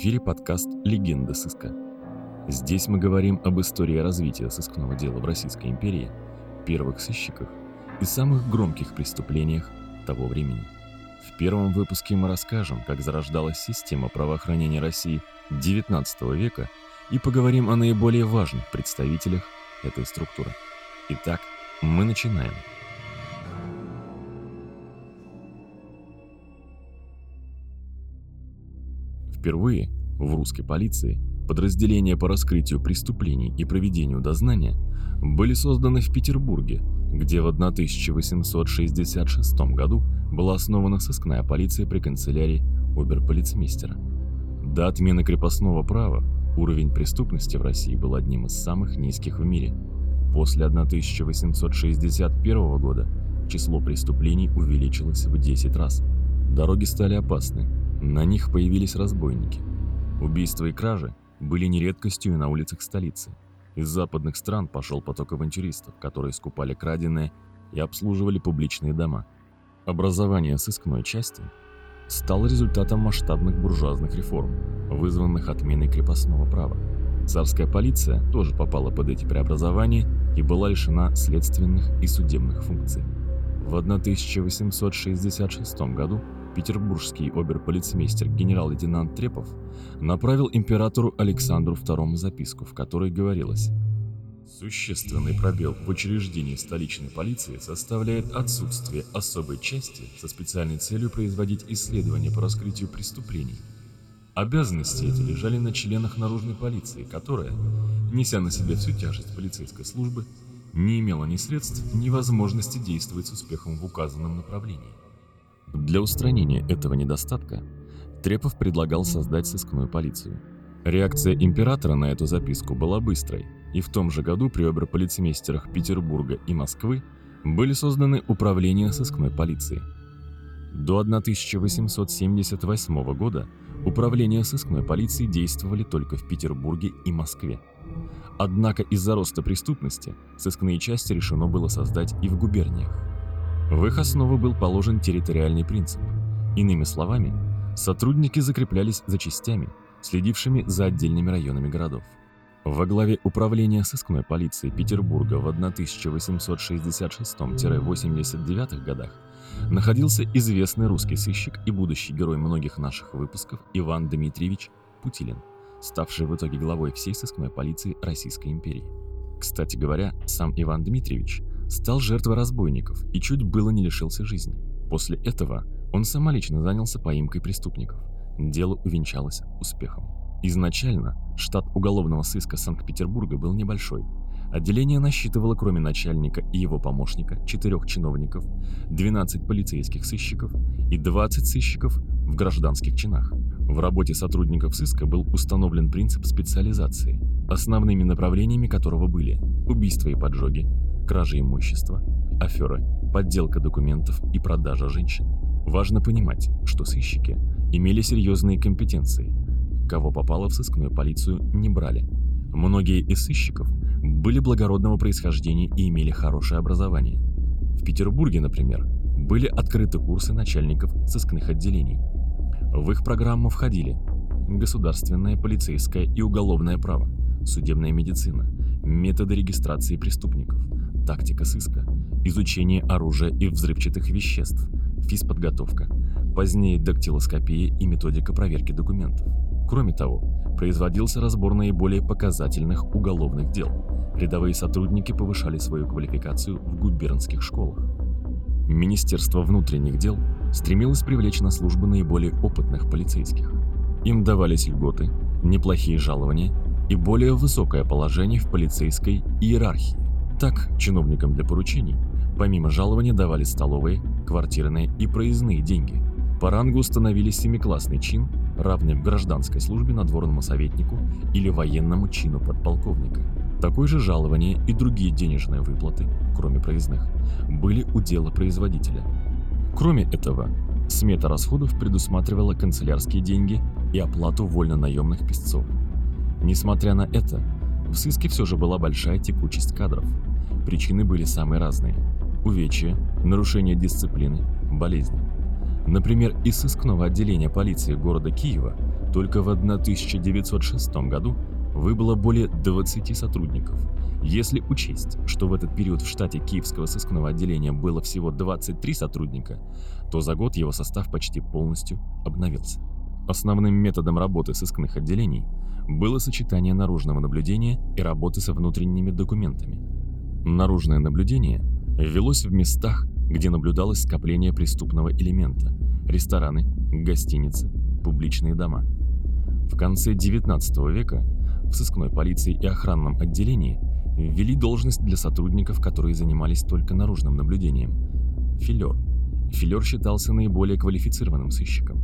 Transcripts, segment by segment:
Эфире подкаст «Легенда сыска». Здесь мы говорим об истории развития сыскного дела в Российской империи, первых сыщиках и самых громких преступлениях того времени. В первом выпуске мы расскажем, как зарождалась система правоохранения России XIX века и поговорим о наиболее важных представителях этой структуры. Итак, мы начинаем. Впервые в русской полиции подразделения по раскрытию преступлений и проведению дознания были созданы в Петербурге, где в 1866 году была основана сыскная полиция при канцелярии оберполицмейстера. До отмены крепостного права уровень преступности в России был одним из самых низких в мире. После 1861 года число преступлений увеличилось в 10 раз. Дороги стали опасны, на них появились разбойники. Убийства и кражи были не редкостью и на улицах столицы. Из западных стран пошел поток авантюристов, которые скупали краденое и обслуживали публичные дома. Образование сыскной части стало результатом масштабных буржуазных реформ, вызванных отменой крепостного права. Царская полиция тоже попала под эти преобразования и была лишена следственных и судебных функций. В 1866 году петербургский оберполицмейстер генерал-лейтенант Трепов направил императору Александру II записку, в которой говорилось Существенный пробел в учреждении столичной полиции составляет отсутствие особой части со специальной целью производить исследования по раскрытию преступлений. Обязанности эти лежали на членах наружной полиции, которая, неся на себе всю тяжесть полицейской службы, не имела ни средств, ни возможности действовать с успехом в указанном направлении. Для устранения этого недостатка Трепов предлагал создать сыскную полицию. Реакция императора на эту записку была быстрой, и в том же году при оберполицмейстерах Петербурга и Москвы были созданы управления сыскной полиции. До 1878 года управления сыскной полиции действовали только в Петербурге и Москве. Однако из-за роста преступности сыскные части решено было создать и в губерниях. В их основу был положен территориальный принцип. Иными словами, сотрудники закреплялись за частями, следившими за отдельными районами городов. Во главе управления сыскной полиции Петербурга в 1866-89 годах находился известный русский сыщик и будущий герой многих наших выпусков Иван Дмитриевич Путилин, ставший в итоге главой всей сыскной полиции Российской империи. Кстати говоря, сам Иван Дмитриевич стал жертвой разбойников и чуть было не лишился жизни. После этого он самолично занялся поимкой преступников. Дело увенчалось успехом. Изначально штат уголовного сыска Санкт-Петербурга был небольшой. Отделение насчитывало, кроме начальника и его помощника, четырех чиновников, 12 полицейских сыщиков и 20 сыщиков в гражданских чинах. В работе сотрудников сыска был установлен принцип специализации, основными направлениями которого были убийства и поджоги, кражи имущества, аферы, подделка документов и продажа женщин. Важно понимать, что сыщики имели серьезные компетенции. Кого попало в сыскную полицию, не брали. Многие из сыщиков были благородного происхождения и имели хорошее образование. В Петербурге, например, были открыты курсы начальников сыскных отделений. В их программу входили государственное, полицейское и уголовное право, судебная медицина, методы регистрации преступников, тактика сыска, изучение оружия и взрывчатых веществ, физподготовка, позднее дактилоскопия и методика проверки документов. Кроме того, производился разбор наиболее показательных уголовных дел. Рядовые сотрудники повышали свою квалификацию в губернских школах. Министерство внутренних дел стремилось привлечь на службу наиболее опытных полицейских. Им давались льготы, неплохие жалования и более высокое положение в полицейской иерархии. Так, чиновникам для поручений, помимо жалования давали столовые, квартирные и проездные деньги. По рангу установили семиклассный чин, равный в гражданской службе надворному советнику или военному чину подполковника. Такое же жалование и другие денежные выплаты, кроме проездных, были у дела производителя. Кроме этого, смета расходов предусматривала канцелярские деньги и оплату вольно-наемных песцов. Несмотря на это, в сыске все же была большая текучесть кадров. Причины были самые разные. Увечья, нарушение дисциплины, болезни. Например, из сыскного отделения полиции города Киева Только в 1906 году выбыло более 20 сотрудников. Если учесть, что в этот период в штате Киевского сыскного отделения было всего 23 сотрудника, то за год его состав почти полностью обновился. Основным методом работы сыскных отделений было сочетание наружного наблюдения и работы со внутренними документами. Наружное наблюдение велось в местах, где наблюдалось скопление преступного элемента – рестораны, гостиницы, публичные дома. В конце XIX века в сыскной полиции и охранном отделении ввели должность для сотрудников, которые занимались только наружным наблюдением – филер. Филер считался наиболее квалифицированным сыщиком.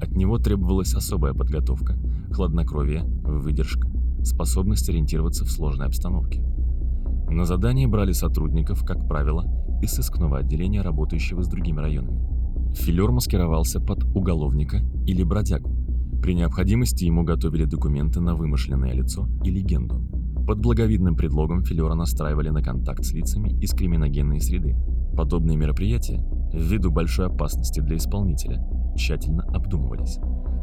От него требовалась особая подготовка, хладнокровие, выдержка, способность ориентироваться в сложной обстановке. На задание брали сотрудников, как правило, из сыскного отделения, работающего с другими районами. Филер маскировался под уголовника или бродягу. При необходимости ему готовили документы на вымышленное лицо и легенду. Под благовидным предлогом Филера настраивали на контакт с лицами из криминогенной среды. Подобные мероприятия, ввиду большой опасности для исполнителя, тщательно обдумывались.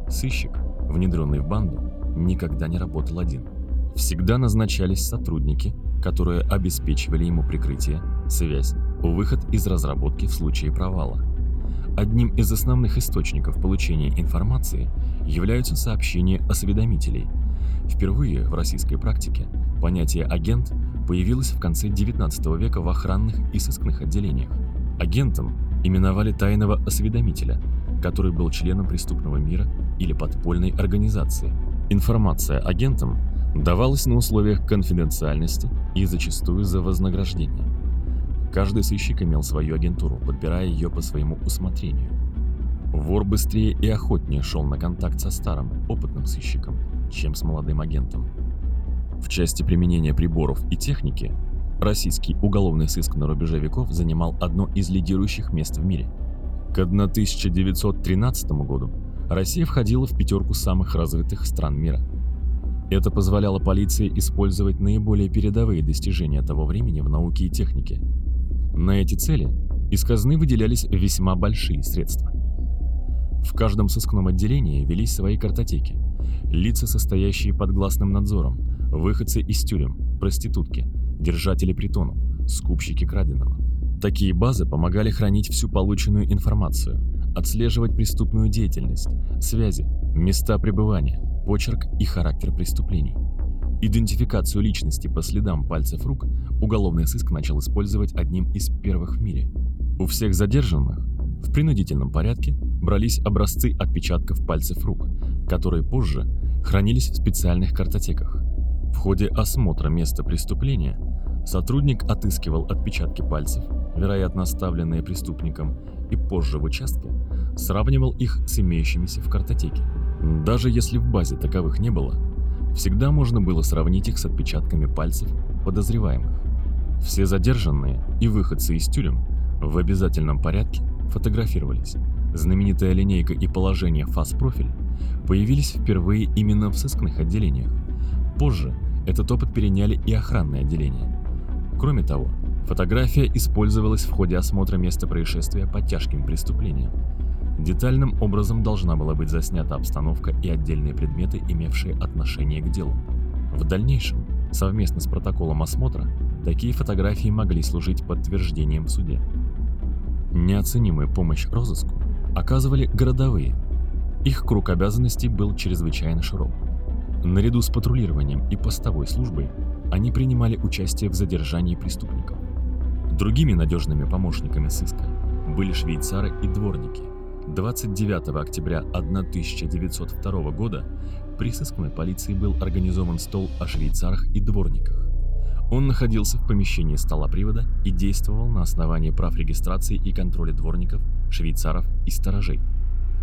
Сыщик, внедренный в банду, никогда не работал один. Всегда назначались сотрудники, которые обеспечивали ему прикрытие, связь, выход из разработки в случае провала. Одним из основных источников получения информации являются сообщения осведомителей. Впервые в российской практике понятие «агент» появилось в конце XIX века в охранных и сыскных отделениях. Агентом именовали тайного осведомителя, который был членом преступного мира или подпольной организации. Информация агентам давалась на условиях конфиденциальности и зачастую за вознаграждение. Каждый сыщик имел свою агентуру, подбирая ее по своему усмотрению. Вор быстрее и охотнее шел на контакт со старым, опытным сыщиком, чем с молодым агентом. В части применения приборов и техники российский уголовный сыск на рубеже веков занимал одно из лидирующих мест в мире. К 1913 году Россия входила в пятерку самых развитых стран мира. Это позволяло полиции использовать наиболее передовые достижения того времени в науке и технике – на эти цели из казны выделялись весьма большие средства. В каждом сыскном отделении велись свои картотеки, лица, состоящие под гласным надзором, выходцы из тюрем, проститутки, держатели притонов, скупщики краденого. Такие базы помогали хранить всю полученную информацию, отслеживать преступную деятельность, связи, места пребывания, почерк и характер преступлений. Идентификацию личности по следам пальцев рук уголовный сыск начал использовать одним из первых в мире. У всех задержанных в принудительном порядке брались образцы отпечатков пальцев рук, которые позже хранились в специальных картотеках. В ходе осмотра места преступления сотрудник отыскивал отпечатки пальцев, вероятно оставленные преступником, и позже в участке сравнивал их с имеющимися в картотеке. Даже если в базе таковых не было, Всегда можно было сравнить их с отпечатками пальцев подозреваемых. Все задержанные и выходцы из тюрем в обязательном порядке фотографировались. Знаменитая линейка и положение фас-профиль появились впервые именно в сыскных отделениях. Позже этот опыт переняли и охранные отделения. Кроме того, фотография использовалась в ходе осмотра места происшествия по тяжким преступлениям. Детальным образом должна была быть заснята обстановка и отдельные предметы, имевшие отношение к делу. В дальнейшем, совместно с протоколом осмотра, такие фотографии могли служить подтверждением в суде. Неоценимую помощь розыску оказывали городовые. Их круг обязанностей был чрезвычайно широк. Наряду с патрулированием и постовой службой они принимали участие в задержании преступников. Другими надежными помощниками сыска были швейцары и дворники, 29 октября 1902 года при сыскной полиции был организован стол о швейцарах и дворниках. Он находился в помещении стола привода и действовал на основании прав регистрации и контроля дворников, швейцаров и сторожей.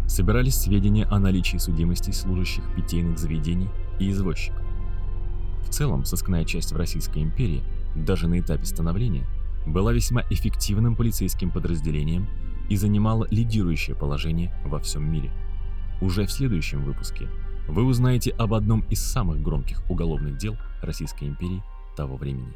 Собирались сведения о наличии судимостей служащих питейных заведений и извозчиков. В целом, сыскная часть в Российской империи, даже на этапе становления, была весьма эффективным полицейским подразделением, и занимала лидирующее положение во всем мире. Уже в следующем выпуске вы узнаете об одном из самых громких уголовных дел Российской империи того времени.